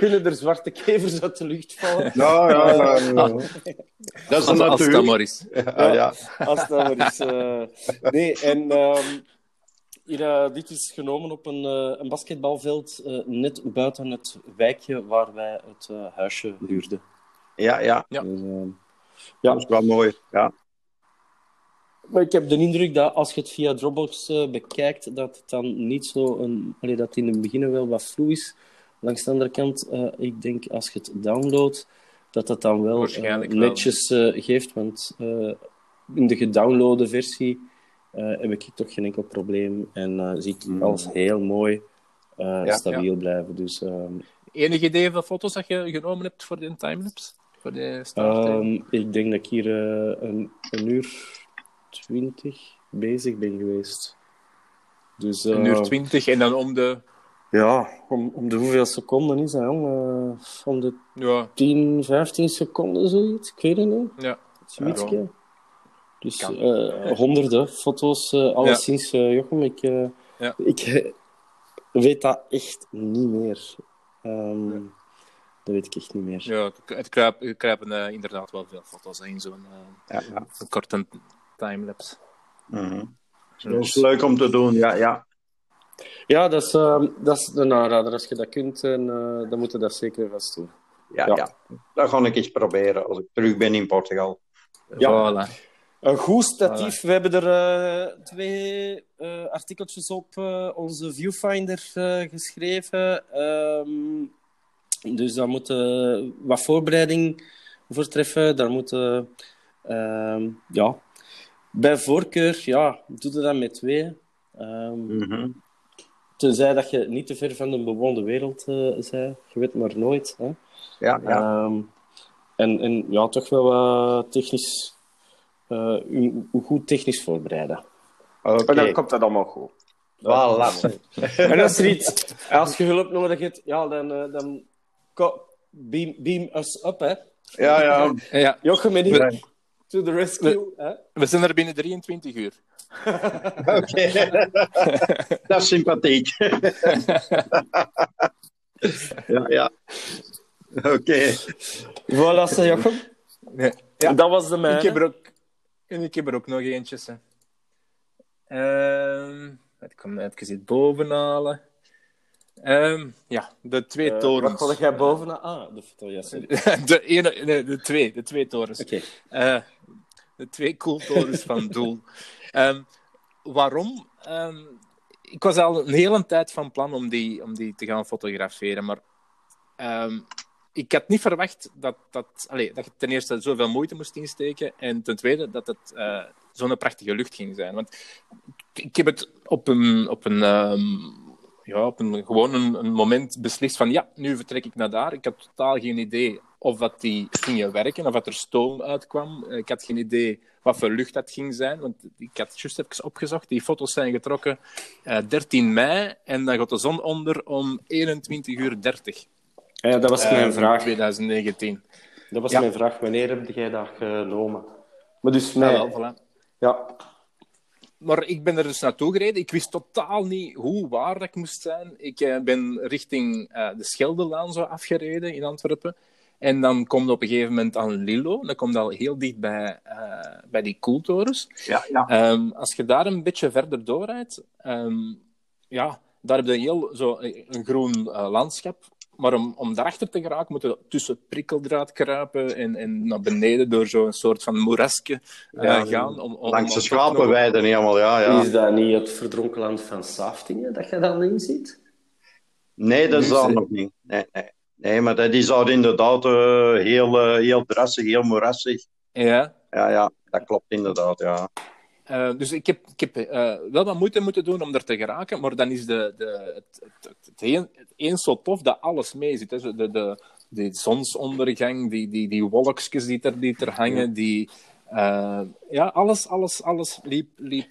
B: kunnen er zwarte kevers uit de lucht vallen.
D: ja, ja, ja, ja. Dat is
A: Als,
D: de
A: als dat maar is.
D: Ja, ja.
B: Als dat maar is. eh. Nee, en ehm, hier, eh, dit is genomen op een, eh, een basketbalveld eh, net buiten het wijkje waar wij het eh, huisje huurden.
D: ja, ja.
A: Ja.
B: Dus, ehm,
D: Dat is wel mooi. Ja.
B: Maar ik heb de indruk dat als je het via Dropbox eh, bekijkt, dat het dan niet zo een... Allee, dat het in het begin wel wat vloe is. Langs de andere kant, eh, ik denk als je het downloadt, dat dat dan wel eh, netjes eh, geeft. Want eh, in de gedownloade versie eh, heb ik toch geen enkel probleem. En eh, zie ik
D: Mm.
B: alles heel mooi eh,
D: Ja,
B: stabiel blijven. Dus ehm,
A: Enig idee van foto's dat je genomen hebt voor de timelapse? Voor de start?
B: ehm, ik denk dat ik hier een, een uur twintig bezig ben geweest. Dus,
A: een uur twintig en dan om de...
B: Ja, om, om de hoeveel seconden is dat, jong? Eh, om de
A: Ja,
B: 10, 15 seconden, zoiets? Ik weet het niet.
A: ja.
B: Zoiets.
A: Ja.
B: Dus eh, honderden foto's, eh alleszins, eh Jochem. Ik, eh,
A: Ja.
B: ik weet dat echt niet meer. Ehm, Dat weet ik echt niet meer.
A: ja het kruip, kruipen inderdaad wel veel foto's in zo'n eh,
D: Ja, ja.
A: een korte timelapse.
D: Mhm. Dat is leuk om te doen, ja. ja.
B: Ja, dat is, ehm, dat is een aanrader. Als je dat kunt, en, eh, dan moet je dat zeker vast doen.
D: Ja,
B: Ja.
D: ja. dat ga ik eens proberen als ik terug ben in Portugal.
B: Ja.
A: Voilà.
B: Een goed statief. We hebben er eh, twee eh, artikeltjes op eh, onze viewfinder eh, geschreven. Ehm, dus daar moet eh, wat voorbereiding voor treffen. Daar moet eh, ehm, ja, bij voorkeur, ja, doe je dat met twee. Ehm,
D: Mhm.
B: Tenzij dat je niet te ver van de bewoonde wereld eh bent. Je weet maar nooit. Hè?
D: Ja, ja.
B: Ehm, en, en ja, toch wel wat technisch, eh, u, u goed technisch voorbereiden.
D: Oké.
B: En dan komt dat allemaal goed.
D: Voilà.
B: En als er iets, als je hulp nodig hebt, ja, dan, eh, dan beam, beam us up, hè.
D: Ja, ja.
A: Ja,
B: Jochem en ik, to the rescue. Hè?
A: we zijn er binnen 23 uur.
D: Oké. dat is sympathiek. ja, ja. Oké.
B: Voilà, Jochem.
A: Nee. Ja.
B: Dat was de
A: Ik heb
B: mijne.
A: er ook, en ik heb er ook nog eentjes. Hè. Ehm, ik kan hem even iets bovenhalen. Ehm, ja, de twee
B: Eh,
A: torens.
B: Wat had jij boven? Ah, de foto, ja, sorry.
A: de, ene, nee, de twee, de twee torens.
B: Oké.
A: Eh, de twee koeltorens van Doel. Ehm, waarom? Ehm, ik was al een hele tijd van plan om die, om die te gaan fotograferen, maar ehm, ik had niet verwacht dat, dat, allee, dat je ten eerste zoveel moeite moest insteken en ten tweede dat het eh, zo'n prachtige lucht ging zijn. Want ik, heb het op een, op een, ja, op een, gewoon een, moment beslist van ja, nu vertrek ik naar daar. Ik had totaal geen idee of dat die gingen werken, of dat er stoom uitkwam. Ik had geen idee wat voor lucht dat ging zijn, want ik had juist even opgezocht. Die foto's zijn getrokken eh 13 mei en dan gaat de zon onder om 21 uur 30.
B: Ja, dat was mijn
A: eh,
B: vraag.
A: 2019.
B: Dat was
A: Ja.
B: mijn vraag. Wanneer heb jij dat genomen? Maar dus,
A: Ja,
B: mij,
A: wel, voilà.
B: ja.
A: Maar ik ben er dus naartoe gereden. Ik wist totaal niet hoe waar dat ik moest zijn. Ik eh, ben richting eh, de Scheldelaan zo afgereden in Antwerpen. En dan komt op een gegeven moment aan Lillo. Dan komt al heel dicht bij, eh, bij die koeltorens.
D: Ja, ja.
A: Ehm, als je daar een beetje verder doorrijdt, ehm, ja, daar heb je heel zo een groen eh, landschap. Maar om, om daarachter te geraken, moeten we tussen prikkeldraad kruipen en, en naar beneden door zo'n soort van moerasje eh,
D: Ja,
A: gaan. Om, om,
D: Langs de schapenweiden helemaal, ja, ja.
B: Is dat niet het verdronken land van Saftingen dat je dan in ziet?
D: Nee, dat is dat nog niet. Nee, nee. Nee, maar dat is daar inderdaad eh, heel, eh, heel drassig, heel moerassig.
A: Ja,
D: Ja, ja, dat klopt inderdaad, ja.
A: Eh, dus ik heb, ik heb wel wat moeite moeten doen om er te geraken, maar dan is de, de, het, het, het, het een, het een zo tof dat alles mee zit. Hè. De, de, de zonsondergang, die, die, die wolkjes die er, die er hangen, die, ja, alles, alles, alles liep, liep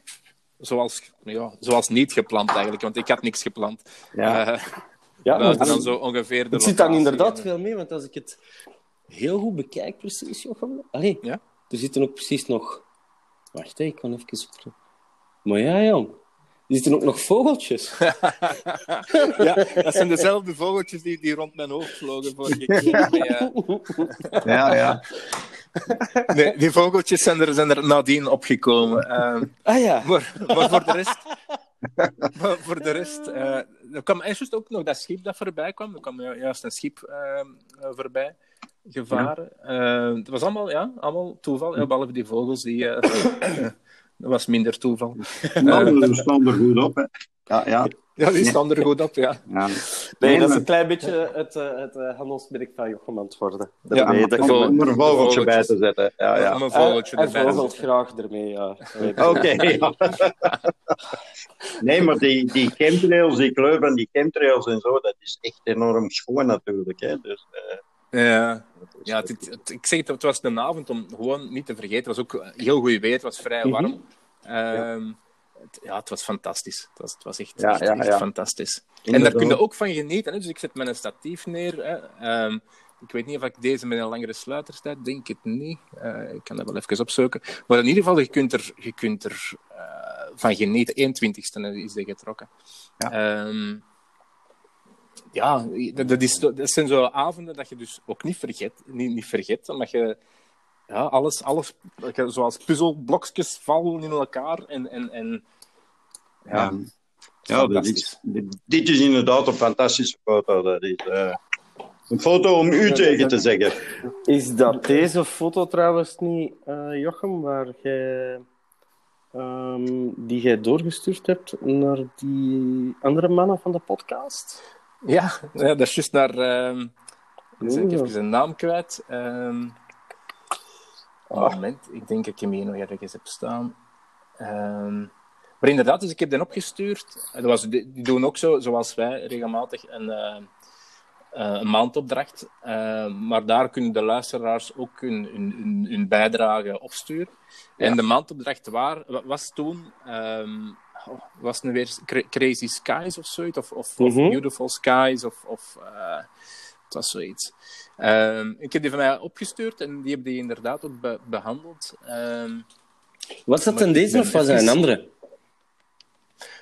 A: zoals, ja, zoals niet gepland eigenlijk, want ik had niks gepland.
D: Ja.
B: Ja, maar
A: dan
B: het,
A: zo ongeveer de
B: het zit dan inderdaad
A: en-
B: veel mee, want als ik het heel goed bekijk, precies, Jochem. Allee,
A: Ja?
B: er zitten ook precies nog... Wacht, hè, ik kan even... Maar ja, jong. Er zitten ook nog vogeltjes.
A: ja, dat zijn dezelfde vogeltjes die, die rond mijn hoofd vlogen vorige keer. Nee, eh,
D: Ja, ja.
A: Nee, die vogeltjes zijn er, zijn er nadien opgekomen. Eh,
B: Ah ja.
A: maar, maar voor de rest... maar voor de rest... eh, er kwam juist ook nog dat schip dat voorbij kwam. Er kwam ju- juist een schip eh, eh, voorbij gevaren. Eh, het was allemaal, ja, allemaal toeval. Ja, behalve die vogels, die... eh, dat was minder toeval.
D: Nou, we staan er goed op, hè. Ja, ja.
A: Ja, die staan er goed op, ja.
D: ja.
B: Nee, dat is een klein beetje het, eh, het eh, handelsmerk van Jochem aan het worden.
A: Ja,
B: nee, dat
A: de
D: om, er een vogeltje bij te zetten. Ja, ja.
A: Om een vogeltje erbij te
B: vogelt graag ermee, ja. Nee,
D: Oké, ja. Nee, maar die, die chemtrails, die kleur van die chemtrails en zo, dat is echt enorm schoon natuurlijk. Hè. Dus, eh,
A: Ja, ja het, het- het- ik zeg het, het was een avond om gewoon niet te vergeten. Het was ook eh, heel goed weer, het was vrij warm. Ehm, het, ja, het was fantastisch. Het was, het was echt,
D: Ja,
A: echt,
D: ja,
A: echt
D: ja.
A: fantastisch. En daar kun je ook van genieten. Hè? Dus ik zet mijn statief neer. Hè? Ehm, ik weet niet of ik deze met een langere sluiter sta, denk het niet. Eh, ik kan dat wel even opzoeken. Maar in ieder geval, je kunt er, je kunt er eh, van genieten. 21ste is die getrokken.
D: Ja.
A: Ehm, ja, dat, dat, is, dat zijn zo avonden dat je dus ook niet vergeet. Niet, niet vergeet omdat je ja, alles, alles zoals puzzelblokjes vallen in elkaar. En, en, en, ja,
D: ja.
A: Fantastisch.
D: is, dit, dit is inderdaad een fantastische foto. Dat is, eh, Een foto om u tegen te zeggen.
B: Is dat deze foto trouwens niet, eh, Jochem, waar jij, ehm, die jij doorgestuurd hebt naar die andere mannen van de podcast?
A: Ja, ja dat is juist naar... ehm dus ik heb zijn naam kwijt. Ehm oh, moment, ik denk dat ik hem hier nog ergens heb staan. Ehm, maar inderdaad, dus ik heb den opgestuurd. Dat was, die, doen ook zo, zoals wij, regelmatig een, eh, eh, een maandopdracht. Eh, maar daar kunnen de luisteraars ook hun, hun, bijdrage opsturen. En de maandopdracht waar, wa- was toen... ehm, oh, was het nu weer Cra- Crazy Skies of zoiets? Of, of, of
B: Mhm.
A: Beautiful Skies? Of, of eh, het was zoiets. Ehm, ik heb die van mij opgestuurd en die heb die inderdaad ook be- behandeld. Ehm,
B: Was dat een deze of was dat een andere?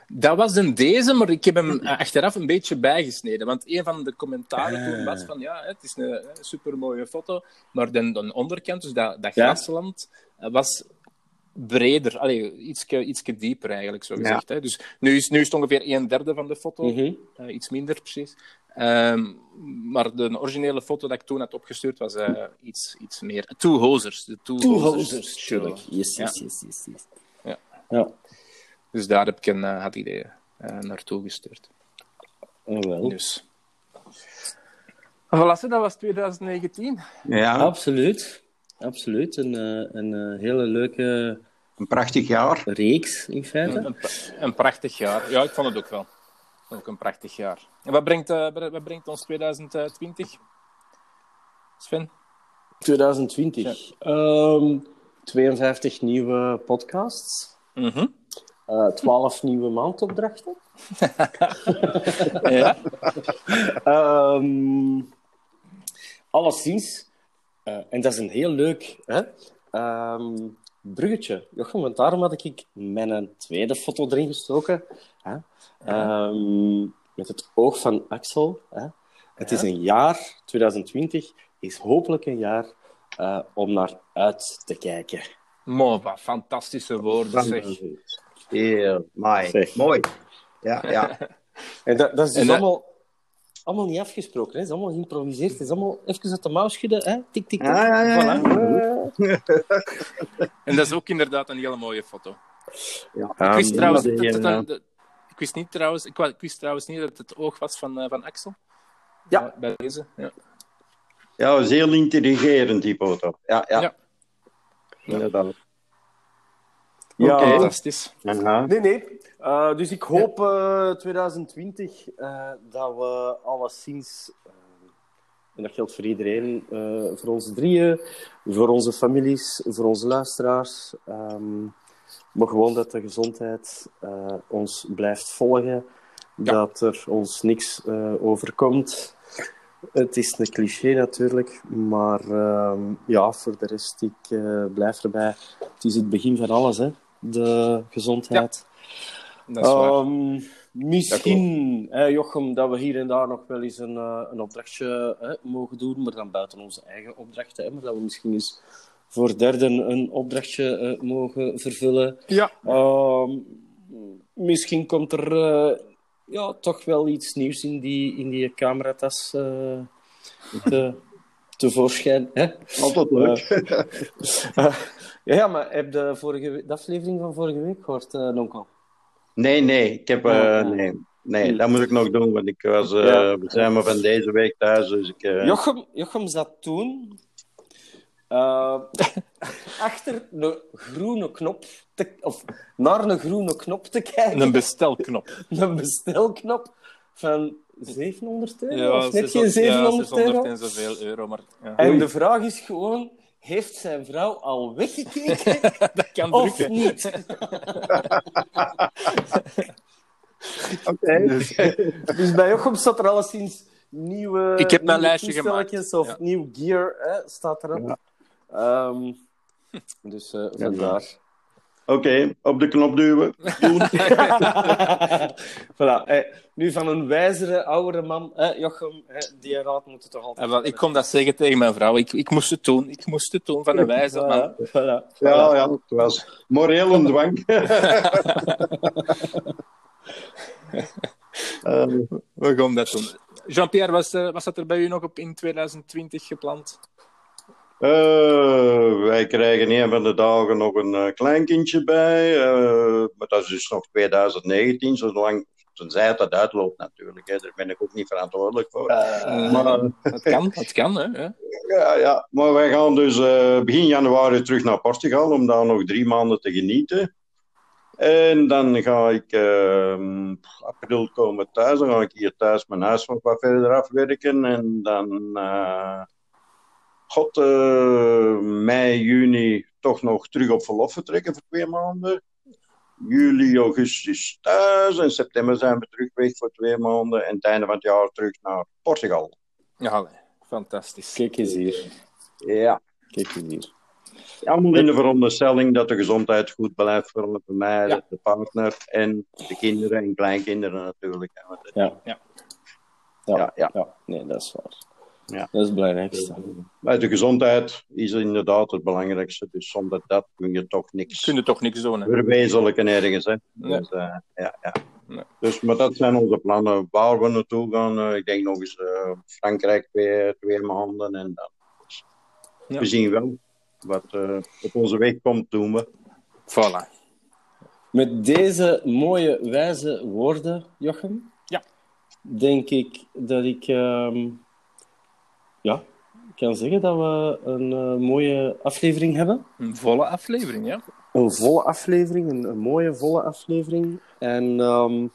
A: Dat was een deze, maar ik heb hem achteraf een beetje bijgesneden. Want een van de commentaren toen was van, ja, het is een, een supermooie foto, maar de, de onderkant, dus dat, dat grasland, eh, was breder, allee, ietske, ietske dieper eigenlijk, zo gezegd. Hè? Dus nu is, nu is het ongeveer een derde van de foto,
B: Mhm.
A: eh, iets minder precies. Ehm, maar de originele foto dat ik toen had opgestuurd was eh, iets, iets meer. Two Hosers. De Two,
B: Two
A: Hosers
B: hosers,
A: show.
B: tuurlijk. Yes,
A: Ja.
B: yes, yes.
A: Ja.
B: Ja,
A: Dus daar heb ik een, eh, had ik die eh, naartoe gestuurd.
B: oh, wel.
A: Dus. Voilà, dat was 2019.
D: Ja,
B: Absoluut. Absoluut. Een, eh, een hele leuke
D: een prachtig jaar.
B: reeks, in feite.
A: Een prachtig jaar. Ja, ik vond het ook wel. Ook een prachtig jaar. En wat brengt, eh, wat brengt ons 2020? Sven?
B: 2020. Ehm, 52 nieuwe podcasts.
A: Mhm.
B: eh 12 nieuwe maandopdrachten.
A: Ja.
B: Ehm alleszins, eh, en dat is een heel leuk hè, ehm, bruggetje. Jochem, want daarom had ik mijn tweede foto erin gestoken. Hè, Ehm, met het oog van Axel. Hè. Het is een jaar, 2020, is hopelijk een jaar eh, om naar uit te kijken.
A: Mooi, wat fantastische woorden zeg.
D: Heel mooi. Mooi. Ja, ja.
B: En dat, dat is dus
A: En dat-
B: allemaal, allemaal niet afgesproken. Hè. Het is allemaal geïmproviseerd. Het is allemaal even uit de mouw schudden. Hè. Tik, tik, tik.
D: Ja, ja, ja.
B: Voilà.
A: En dat is ook inderdaad een hele mooie foto.
D: ja.
A: ik, wist trouwens,
D: die,
A: dat, dat- dat- dat- ik wist niet trouwens, ik, wist trouwens niet dat het het oog was van, eh, van Axel.
B: Ja.
A: Bij deze. Ja.
D: Ja, zeer intelligerend, die foto. Ja, ja.
A: Ja.
D: Inderdaad.
B: Ja.
D: Oké.
A: Fantastisch.
D: Ja.
B: Nee, nee. Eh, dus ik hoop eh 2020 eh, dat we alleszins, eh, en dat geldt voor iedereen, eh, voor onze drieën, voor onze families, voor onze luisteraars, ehm, maar gewoon dat de gezondheid eh, ons blijft volgen, dat er ons niks eh, overkomt. Het is een cliché natuurlijk, maar ehm, ja, voor de rest, ik eh, blijf erbij. Het is het begin van alles, hè? De gezondheid.
A: Dat is waar.
B: Ehm, misschien, hè, Jochem, dat we hier en daar nog wel eens een, eh, een opdrachtje hè, mogen doen, maar dan buiten onze eigen opdrachten. Hè, maar dat we misschien eens voor derden een opdrachtje eh, mogen vervullen.
A: Ja.
B: Ehm, misschien komt er eh, ja, toch wel iets nieuws in die, in die cameratas te, tevoorschijn. Hè?
D: Altijd leuk.
B: Eh, ja, maar heb je vorige, de aflevering van vorige week gehoord, eh Nonkel?
D: Nee, nee. Ik heb... eh,
B: Oh,
D: nee. Nee, dat moet ik nog doen, want ik was... eh,
B: Ja.
D: We zijn maar van deze week thuis, dus ik... eh,
B: Jochem, Jochem zat toen eh, achter een groene knop, te, of naar een groene knop te kijken.
A: Een bestelknop.
B: Een bestelknop van 700 euro,
A: Ja,
B: of net
A: 600
B: geen 700
A: ja, 600
B: euro.
A: en zoveel euro, maar... Ja.
B: En de vraag is gewoon, heeft zijn vrouw al weggekeken
A: Dat kan
B: of
A: drukken.
B: niet?
D: Oké.
B: Dus bij Jochem staat er alleszins nieuwe,
A: Ik heb mijn lijstje gemaakt,
B: of
A: ja.
B: nieuw gear hè, staat erop. Ehm, dus eh, vandaar.
D: Oké, op de knop duwen. Doen.
B: voilà. eh, nu van een wijzere, oudere man, hè, Jochem, hè, die raad moet het toch altijd...
A: En wel, ik kon dat zeggen tegen mijn vrouw. Ik, ik moest het doen. Ik moest het doen van een wijze man.
B: Voilà, voilà,
D: Ja, ja, het was moreel een dwang. Eh,
A: We gaan dat doen. Jean-Pierre, was, uh, was dat er bij u nog op in 2020 gepland?
D: Uh, wij krijgen een van de dagen nog een uh, kleinkindje bij. Uh, maar dat is dus nog 2019, zolang tenzij het dat uitloopt natuurlijk. Hè. Daar ben ik ook niet verantwoordelijk voor.
A: maar, het kan, het kan. Hè?
D: Ja, ja, maar wij gaan dus begin januari terug naar Portugal om daar nog drie maanden te genieten. En dan ga ik uh, april komen thuis. Dan ga ik hier thuis mijn huis nog wat verder afwerken. En dan, uh, god, uh, mei, juni toch nog terug op verlof vertrekken voor twee maanden. Juli, augustus thuis. En september zijn we terug weg voor twee maanden. En het einde van het jaar terug naar Portugal.
A: Ja, fantastisch.
B: Kijk eens hier.
D: Ja.
B: Kijk eens hier.
D: Allemaal in de veronderstelling dat de gezondheid goed blijft voor mij, ja. de partner en de kinderen en kleinkinderen natuurlijk.
B: Ja.
A: Ja.
B: Ja.
D: Ja, ja.
B: ja. Nee, dat is waar.
D: Ja.
B: Dat is het belangrijkste.
D: Maar de gezondheid is inderdaad het belangrijkste. Dus zonder dat kun je toch niks
A: Kun je toch niks doen, hè?
D: verwezenlijken ergens. Hè?
A: Nee.
D: Dus, uh, ja, ja.
A: Nee.
D: Dus, maar dat zijn onze plannen. Waar we naartoe gaan, uh, ik denk nog eens uh, Frankrijk twee, twee maanden. En dan. Dus,
A: Ja.
D: We zien wel wat uh, op onze weg komt, doen we.
A: Voilà.
B: Met deze mooie, wijze woorden, Jochem,
A: Ja.
B: denk ik dat ik ehm, ja, kan zeggen dat we een uh, mooie aflevering hebben.
A: Een volle aflevering, ja.
B: Een volle aflevering, een, een mooie volle aflevering. En ehm,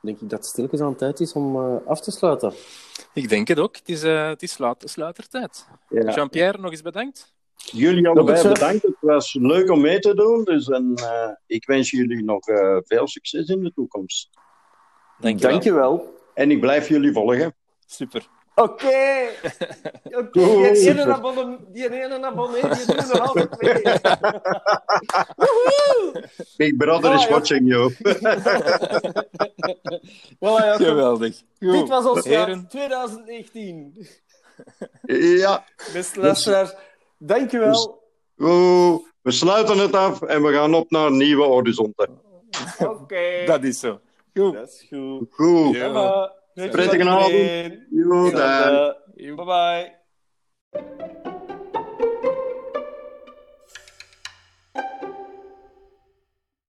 B: denk ik dat het stilletjes aan tijd is om uh, af te sluiten.
A: Ik denk het ook. Het is, uh, het is sluit, sluitertijd.
D: Ja.
A: Jean-Pierre, nog eens bedankt.
D: Jullie allebei bedankt. Het was leuk om mee te doen. Dus en, uh, ik wens jullie nog uh, veel succes in de toekomst.
A: Dankjewel.
B: Dankjewel.
D: En ik blijf jullie volgen.
A: Super.
B: Oké. Die ene abonnee, die ene abonnee, die doet nog altijd mee.
D: Big Brother is watching you.
B: Voilà, ja,
A: Geweldig.
B: Dit was ons jaar
A: Heren.
B: 2019.
D: ja,
B: Beste luisteraars, dankjewel.
D: Oeh, we sluiten het af en we gaan op naar nieuwe horizonten.
B: Oké.
A: Dat is zo. Goed.
B: Dat is goed.
D: Goed. Spreken allemaal. Jo.
B: Bye bye.